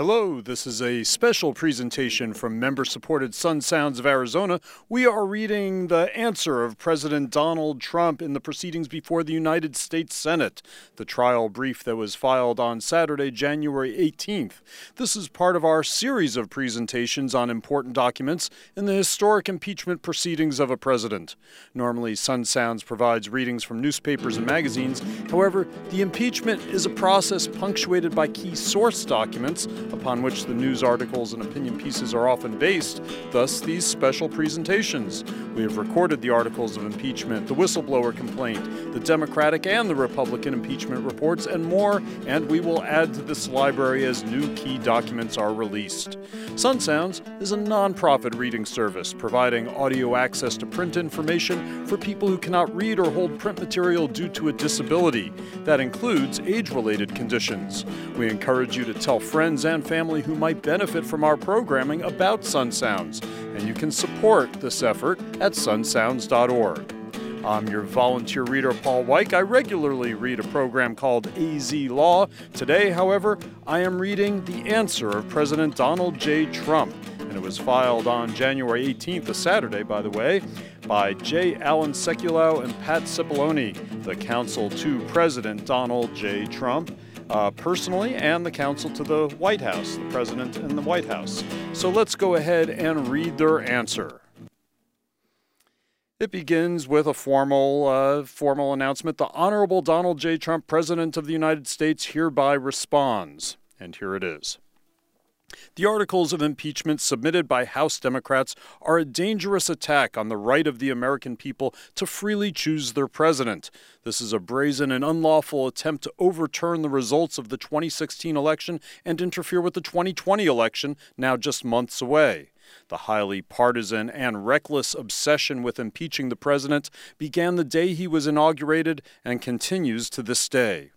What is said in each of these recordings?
Hello, this is a special presentation from member supported Sun Sounds of Arizona. We are reading the answer of President Donald Trump in the proceedings before the United States Senate, the trial brief that was filed on Saturday, January 18th. This is part of our series of presentations on important documents in the historic impeachment proceedings of a president. Normally, Sun Sounds provides readings from newspapers and magazines. However, the impeachment is a process punctuated by key source documents upon which the news articles and opinion pieces are often based, thus, these special presentations. We have recorded the articles of impeachment, the whistleblower complaint, the Democratic and the Republican impeachment reports, and more, and we will add to this library as new key documents are released. Sun Sounds is a nonprofit reading service providing audio access to print information for people who cannot read or hold print material due to a disability. That includes age related conditions. We encourage you to tell friends and family who might benefit from our programming about Sun Sounds, and you can support this effort at sunsounds.org. I'm your volunteer reader, Paul Weick. I regularly read a program called AZ Law. Today, however, I am reading The Answer of President Donald J. Trump, and it was filed on January 18th, a Saturday, by the way, by Jay Alan Sekulow and Pat Cipollone, the counsel to President Donald J. Trump. Uh, personally, and the counsel to the White House, the president and the White House. So let's go ahead and read their answer. It begins with a formal, uh, formal announcement. The Honorable Donald J. Trump, President of the United States, hereby responds. And here it is. The articles of impeachment submitted by House Democrats are a dangerous attack on the right of the American people to freely choose their president. This is a brazen and unlawful attempt to overturn the results of the 2016 election and interfere with the 2020 election, now just months away. The highly partisan and reckless obsession with impeaching the president began the day he was inaugurated and continues to this day.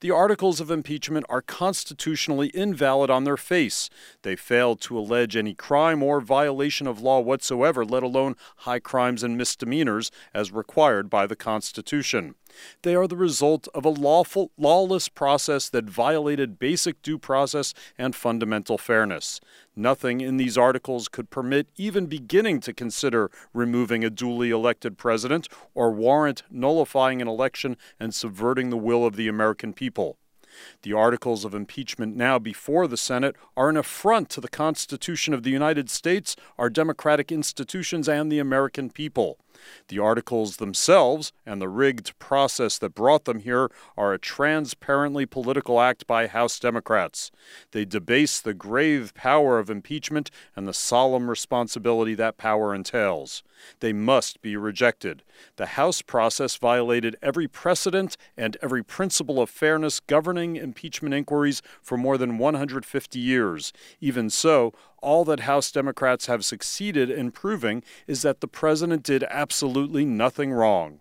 The articles of impeachment are constitutionally invalid on their face. They fail to allege any crime or violation of law whatsoever, let alone high crimes and misdemeanors as required by the Constitution. They are the result of a lawful, lawless process that violated basic due process and fundamental fairness. Nothing in these articles could permit even beginning to consider removing a duly elected president or warrant nullifying an election and subverting the will of the American people. The articles of impeachment now before the Senate are an affront to the Constitution of the United States, our democratic institutions, and the American people. The articles themselves and the rigged process that brought them here are a transparently political act by House Democrats. They debase the grave power of impeachment and the solemn responsibility that power entails. They must be rejected. The House process violated every precedent and every principle of fairness governing impeachment inquiries for more than 150 years. Even so, all that House Democrats have succeeded in proving is that the president did absolutely nothing wrong.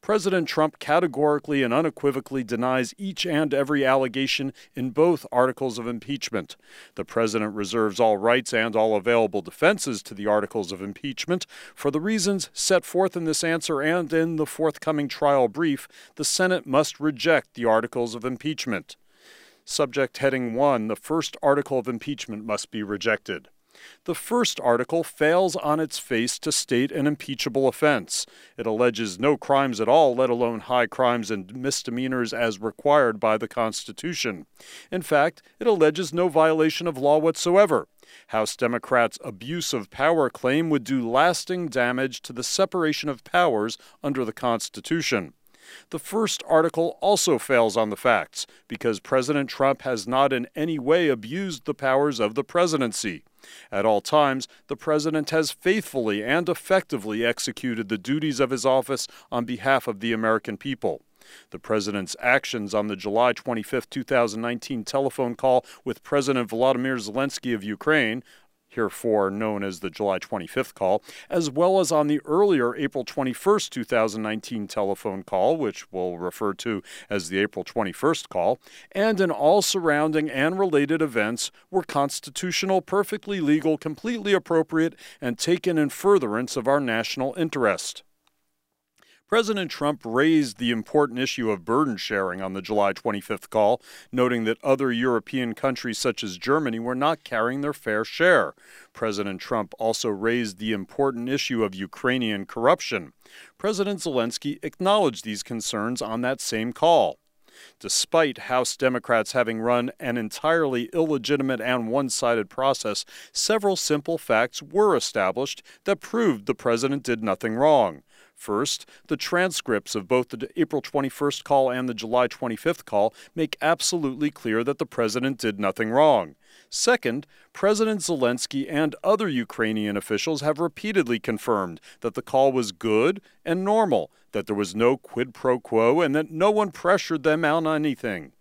President Trump categorically and unequivocally denies each and every allegation in both articles of impeachment. The president reserves all rights and all available defenses to the articles of impeachment. For the reasons set forth in this answer and in the forthcoming trial brief, the Senate must reject the articles of impeachment. Subject heading 1 The first article of impeachment must be rejected. The first article fails on its face to state an impeachable offense. It alleges no crimes at all, let alone high crimes and misdemeanors as required by the Constitution. In fact, it alleges no violation of law whatsoever. House Democrats' abuse of power claim would do lasting damage to the separation of powers under the Constitution. The first article also fails on the facts because President Trump has not in any way abused the powers of the presidency. At all times, the President has faithfully and effectively executed the duties of his office on behalf of the American people. The President's actions on the July 25, 2019 telephone call with President Volodymyr Zelensky of Ukraine, herefore known as the July 25th call, as well as on the earlier April 21st, 2019 telephone call, which we'll refer to as the April 21st call, and in all surrounding and related events were constitutional, perfectly legal, completely appropriate, and taken in furtherance of our national interest. President Trump raised the important issue of burden sharing on the July 25th call, noting that other European countries such as Germany were not carrying their fair share. President Trump also raised the important issue of Ukrainian corruption. President Zelensky acknowledged these concerns on that same call. Despite House Democrats having run an entirely illegitimate and one sided process, several simple facts were established that proved the president did nothing wrong. First, the transcripts of both the April 21st call and the July 25th call make absolutely clear that the president did nothing wrong. Second, President Zelensky and other Ukrainian officials have repeatedly confirmed that the call was good and normal, that there was no quid pro quo, and that no one pressured them on anything.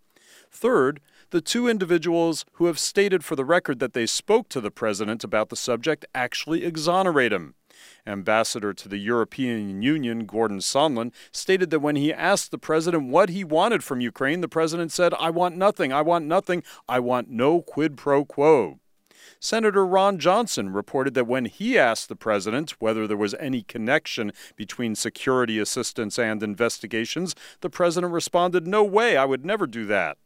Third, the two individuals who have stated for the record that they spoke to the president about the subject actually exonerate him. Ambassador to the European Union, Gordon Sondland, stated that when he asked the president what he wanted from Ukraine, the president said, I want nothing, I want nothing, I want no quid pro quo. Senator Ron Johnson reported that when he asked the president whether there was any connection between security assistance and investigations, the president responded, No way, I would never do that.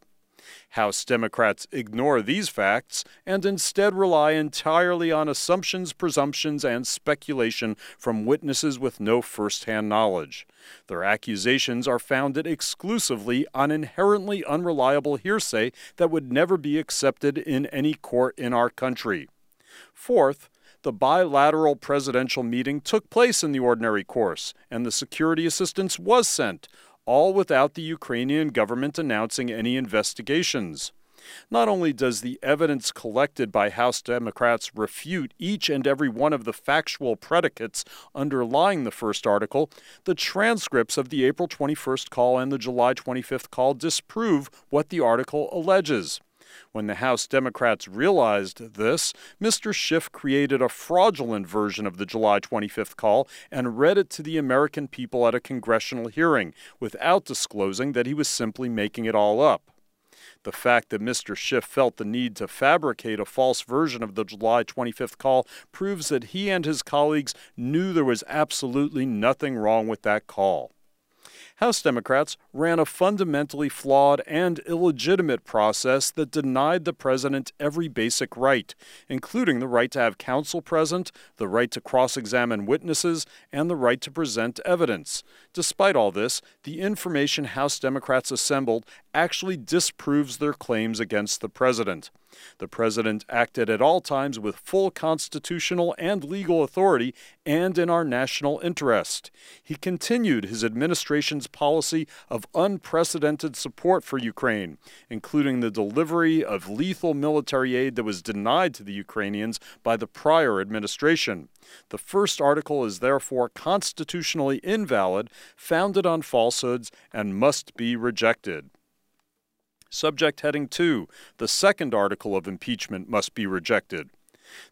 House Democrats ignore these facts and instead rely entirely on assumptions, presumptions, and speculation from witnesses with no firsthand knowledge. Their accusations are founded exclusively on inherently unreliable hearsay that would never be accepted in any court in our country. Fourth, the bilateral presidential meeting took place in the ordinary course, and the security assistance was sent, all without the Ukrainian government announcing any investigations. Not only does the evidence collected by House Democrats refute each and every one of the factual predicates underlying the first article, the transcripts of the April 21st call and the July 25th call disprove what the article alleges. When the House Democrats realized this, Mr. Schiff created a fraudulent version of the July 25th call and read it to the American people at a congressional hearing without disclosing that he was simply making it all up. The fact that Mr. Schiff felt the need to fabricate a false version of the July 25th call proves that he and his colleagues knew there was absolutely nothing wrong with that call. House Democrats ran a fundamentally flawed and illegitimate process that denied the president every basic right, including the right to have counsel present, the right to cross examine witnesses, and the right to present evidence. Despite all this, the information House Democrats assembled actually disproves their claims against the president. The president acted at all times with full constitutional and legal authority and in our national interest. He continued his administration's policy of unprecedented support for Ukraine, including the delivery of lethal military aid that was denied to the Ukrainians by the prior administration. The first article is therefore constitutionally invalid, founded on falsehoods, and must be rejected. Subject heading 2 The second article of impeachment must be rejected.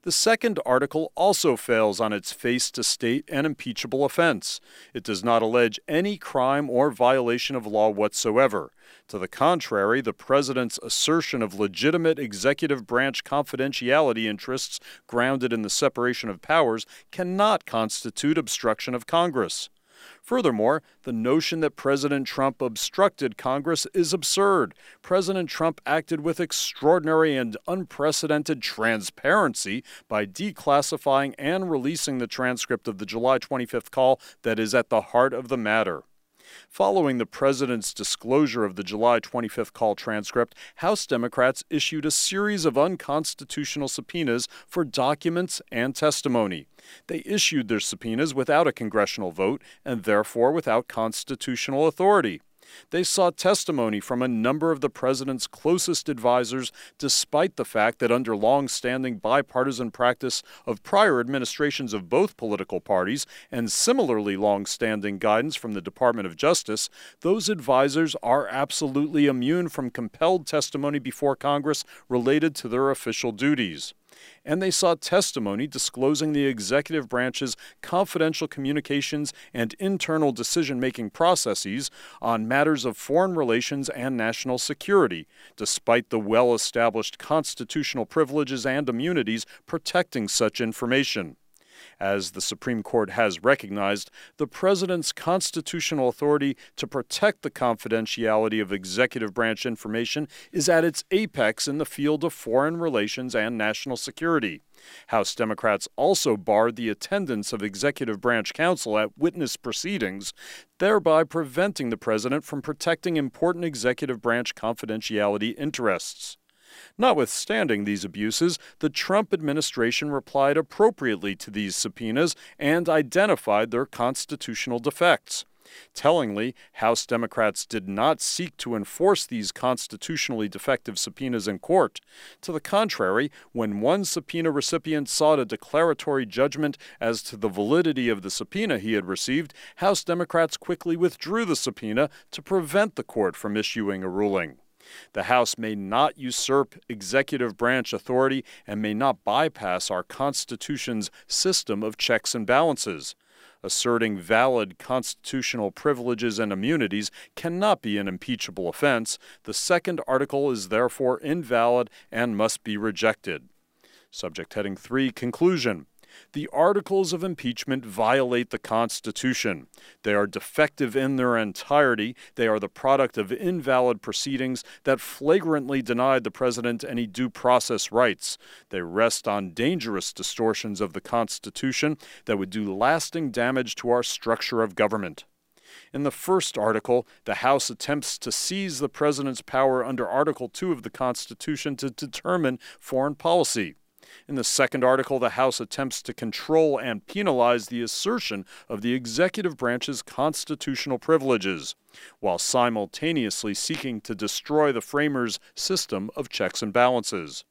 The second article also fails on its face to state an impeachable offense. It does not allege any crime or violation of law whatsoever. To the contrary, the President's assertion of legitimate executive branch confidentiality interests grounded in the separation of powers cannot constitute obstruction of Congress. Furthermore, the notion that President Trump obstructed Congress is absurd. President Trump acted with extraordinary and unprecedented transparency by declassifying and releasing the transcript of the July 25th call that is at the heart of the matter. Following the president's disclosure of the July 25th call transcript, House Democrats issued a series of unconstitutional subpoenas for documents and testimony. They issued their subpoenas without a congressional vote and therefore without constitutional authority. They sought testimony from a number of the president's closest advisers, despite the fact that, under long standing bipartisan practice of prior administrations of both political parties and similarly long standing guidance from the Department of Justice, those advisers are absolutely immune from compelled testimony before Congress related to their official duties and they sought testimony disclosing the executive branch's confidential communications and internal decision making processes on matters of foreign relations and national security, despite the well established constitutional privileges and immunities protecting such information. As the Supreme Court has recognized, the president's constitutional authority to protect the confidentiality of executive branch information is at its apex in the field of foreign relations and national security. House Democrats also barred the attendance of executive branch counsel at witness proceedings, thereby preventing the president from protecting important executive branch confidentiality interests. Notwithstanding these abuses, the Trump administration replied appropriately to these subpoenas and identified their constitutional defects. Tellingly, House Democrats did not seek to enforce these constitutionally defective subpoenas in court. To the contrary, when one subpoena recipient sought a declaratory judgment as to the validity of the subpoena he had received, House Democrats quickly withdrew the subpoena to prevent the court from issuing a ruling. The House may not usurp executive branch authority and may not bypass our Constitution's system of checks and balances. Asserting valid constitutional privileges and immunities cannot be an impeachable offense. The second article is therefore invalid and must be rejected. Subject heading 3 Conclusion the articles of impeachment violate the Constitution. They are defective in their entirety. They are the product of invalid proceedings that flagrantly denied the president any due process rights. They rest on dangerous distortions of the Constitution that would do lasting damage to our structure of government. In the first article, the House attempts to seize the president's power under Article 2 of the Constitution to determine foreign policy. In the second article, the House attempts to control and penalize the assertion of the executive branch's constitutional privileges, while simultaneously seeking to destroy the framers' system of checks and balances.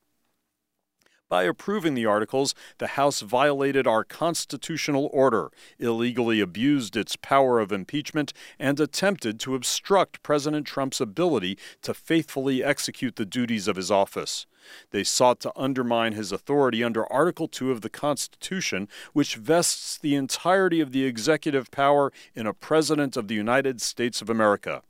By approving the articles, the House violated our constitutional order, illegally abused its power of impeachment, and attempted to obstruct President Trump's ability to faithfully execute the duties of his office. They sought to undermine his authority under Article 2 of the Constitution, which vests the entirety of the executive power in a President of the United States of America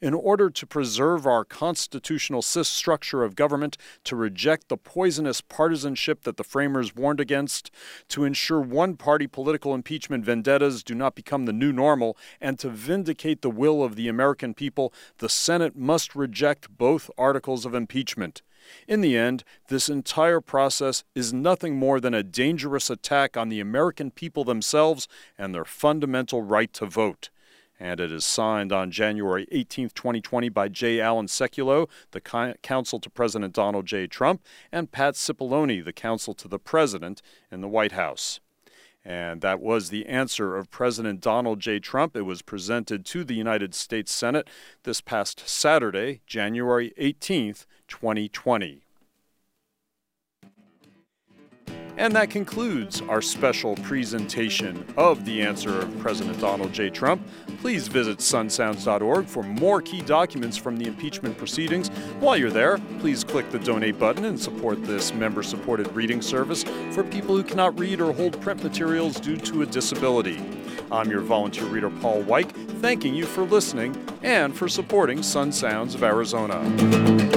in order to preserve our constitutional structure of government, to reject the poisonous partisanship that the framers warned against, to ensure one party political impeachment vendettas do not become the new normal, and to vindicate the will of the American people, the Senate must reject both articles of impeachment. In the end, this entire process is nothing more than a dangerous attack on the American people themselves and their fundamental right to vote and it is signed on January 18, 2020 by Jay Alan Sekulow, the counsel to President Donald J. Trump, and Pat Cipollone, the counsel to the president in the White House. And that was the answer of President Donald J. Trump. It was presented to the United States Senate this past Saturday, January 18, 2020. And that concludes our special presentation of the answer of President Donald J. Trump. Please visit sunsounds.org for more key documents from the impeachment proceedings. While you're there, please click the donate button and support this member supported reading service for people who cannot read or hold print materials due to a disability. I'm your volunteer reader, Paul Weick, thanking you for listening and for supporting Sun Sounds of Arizona.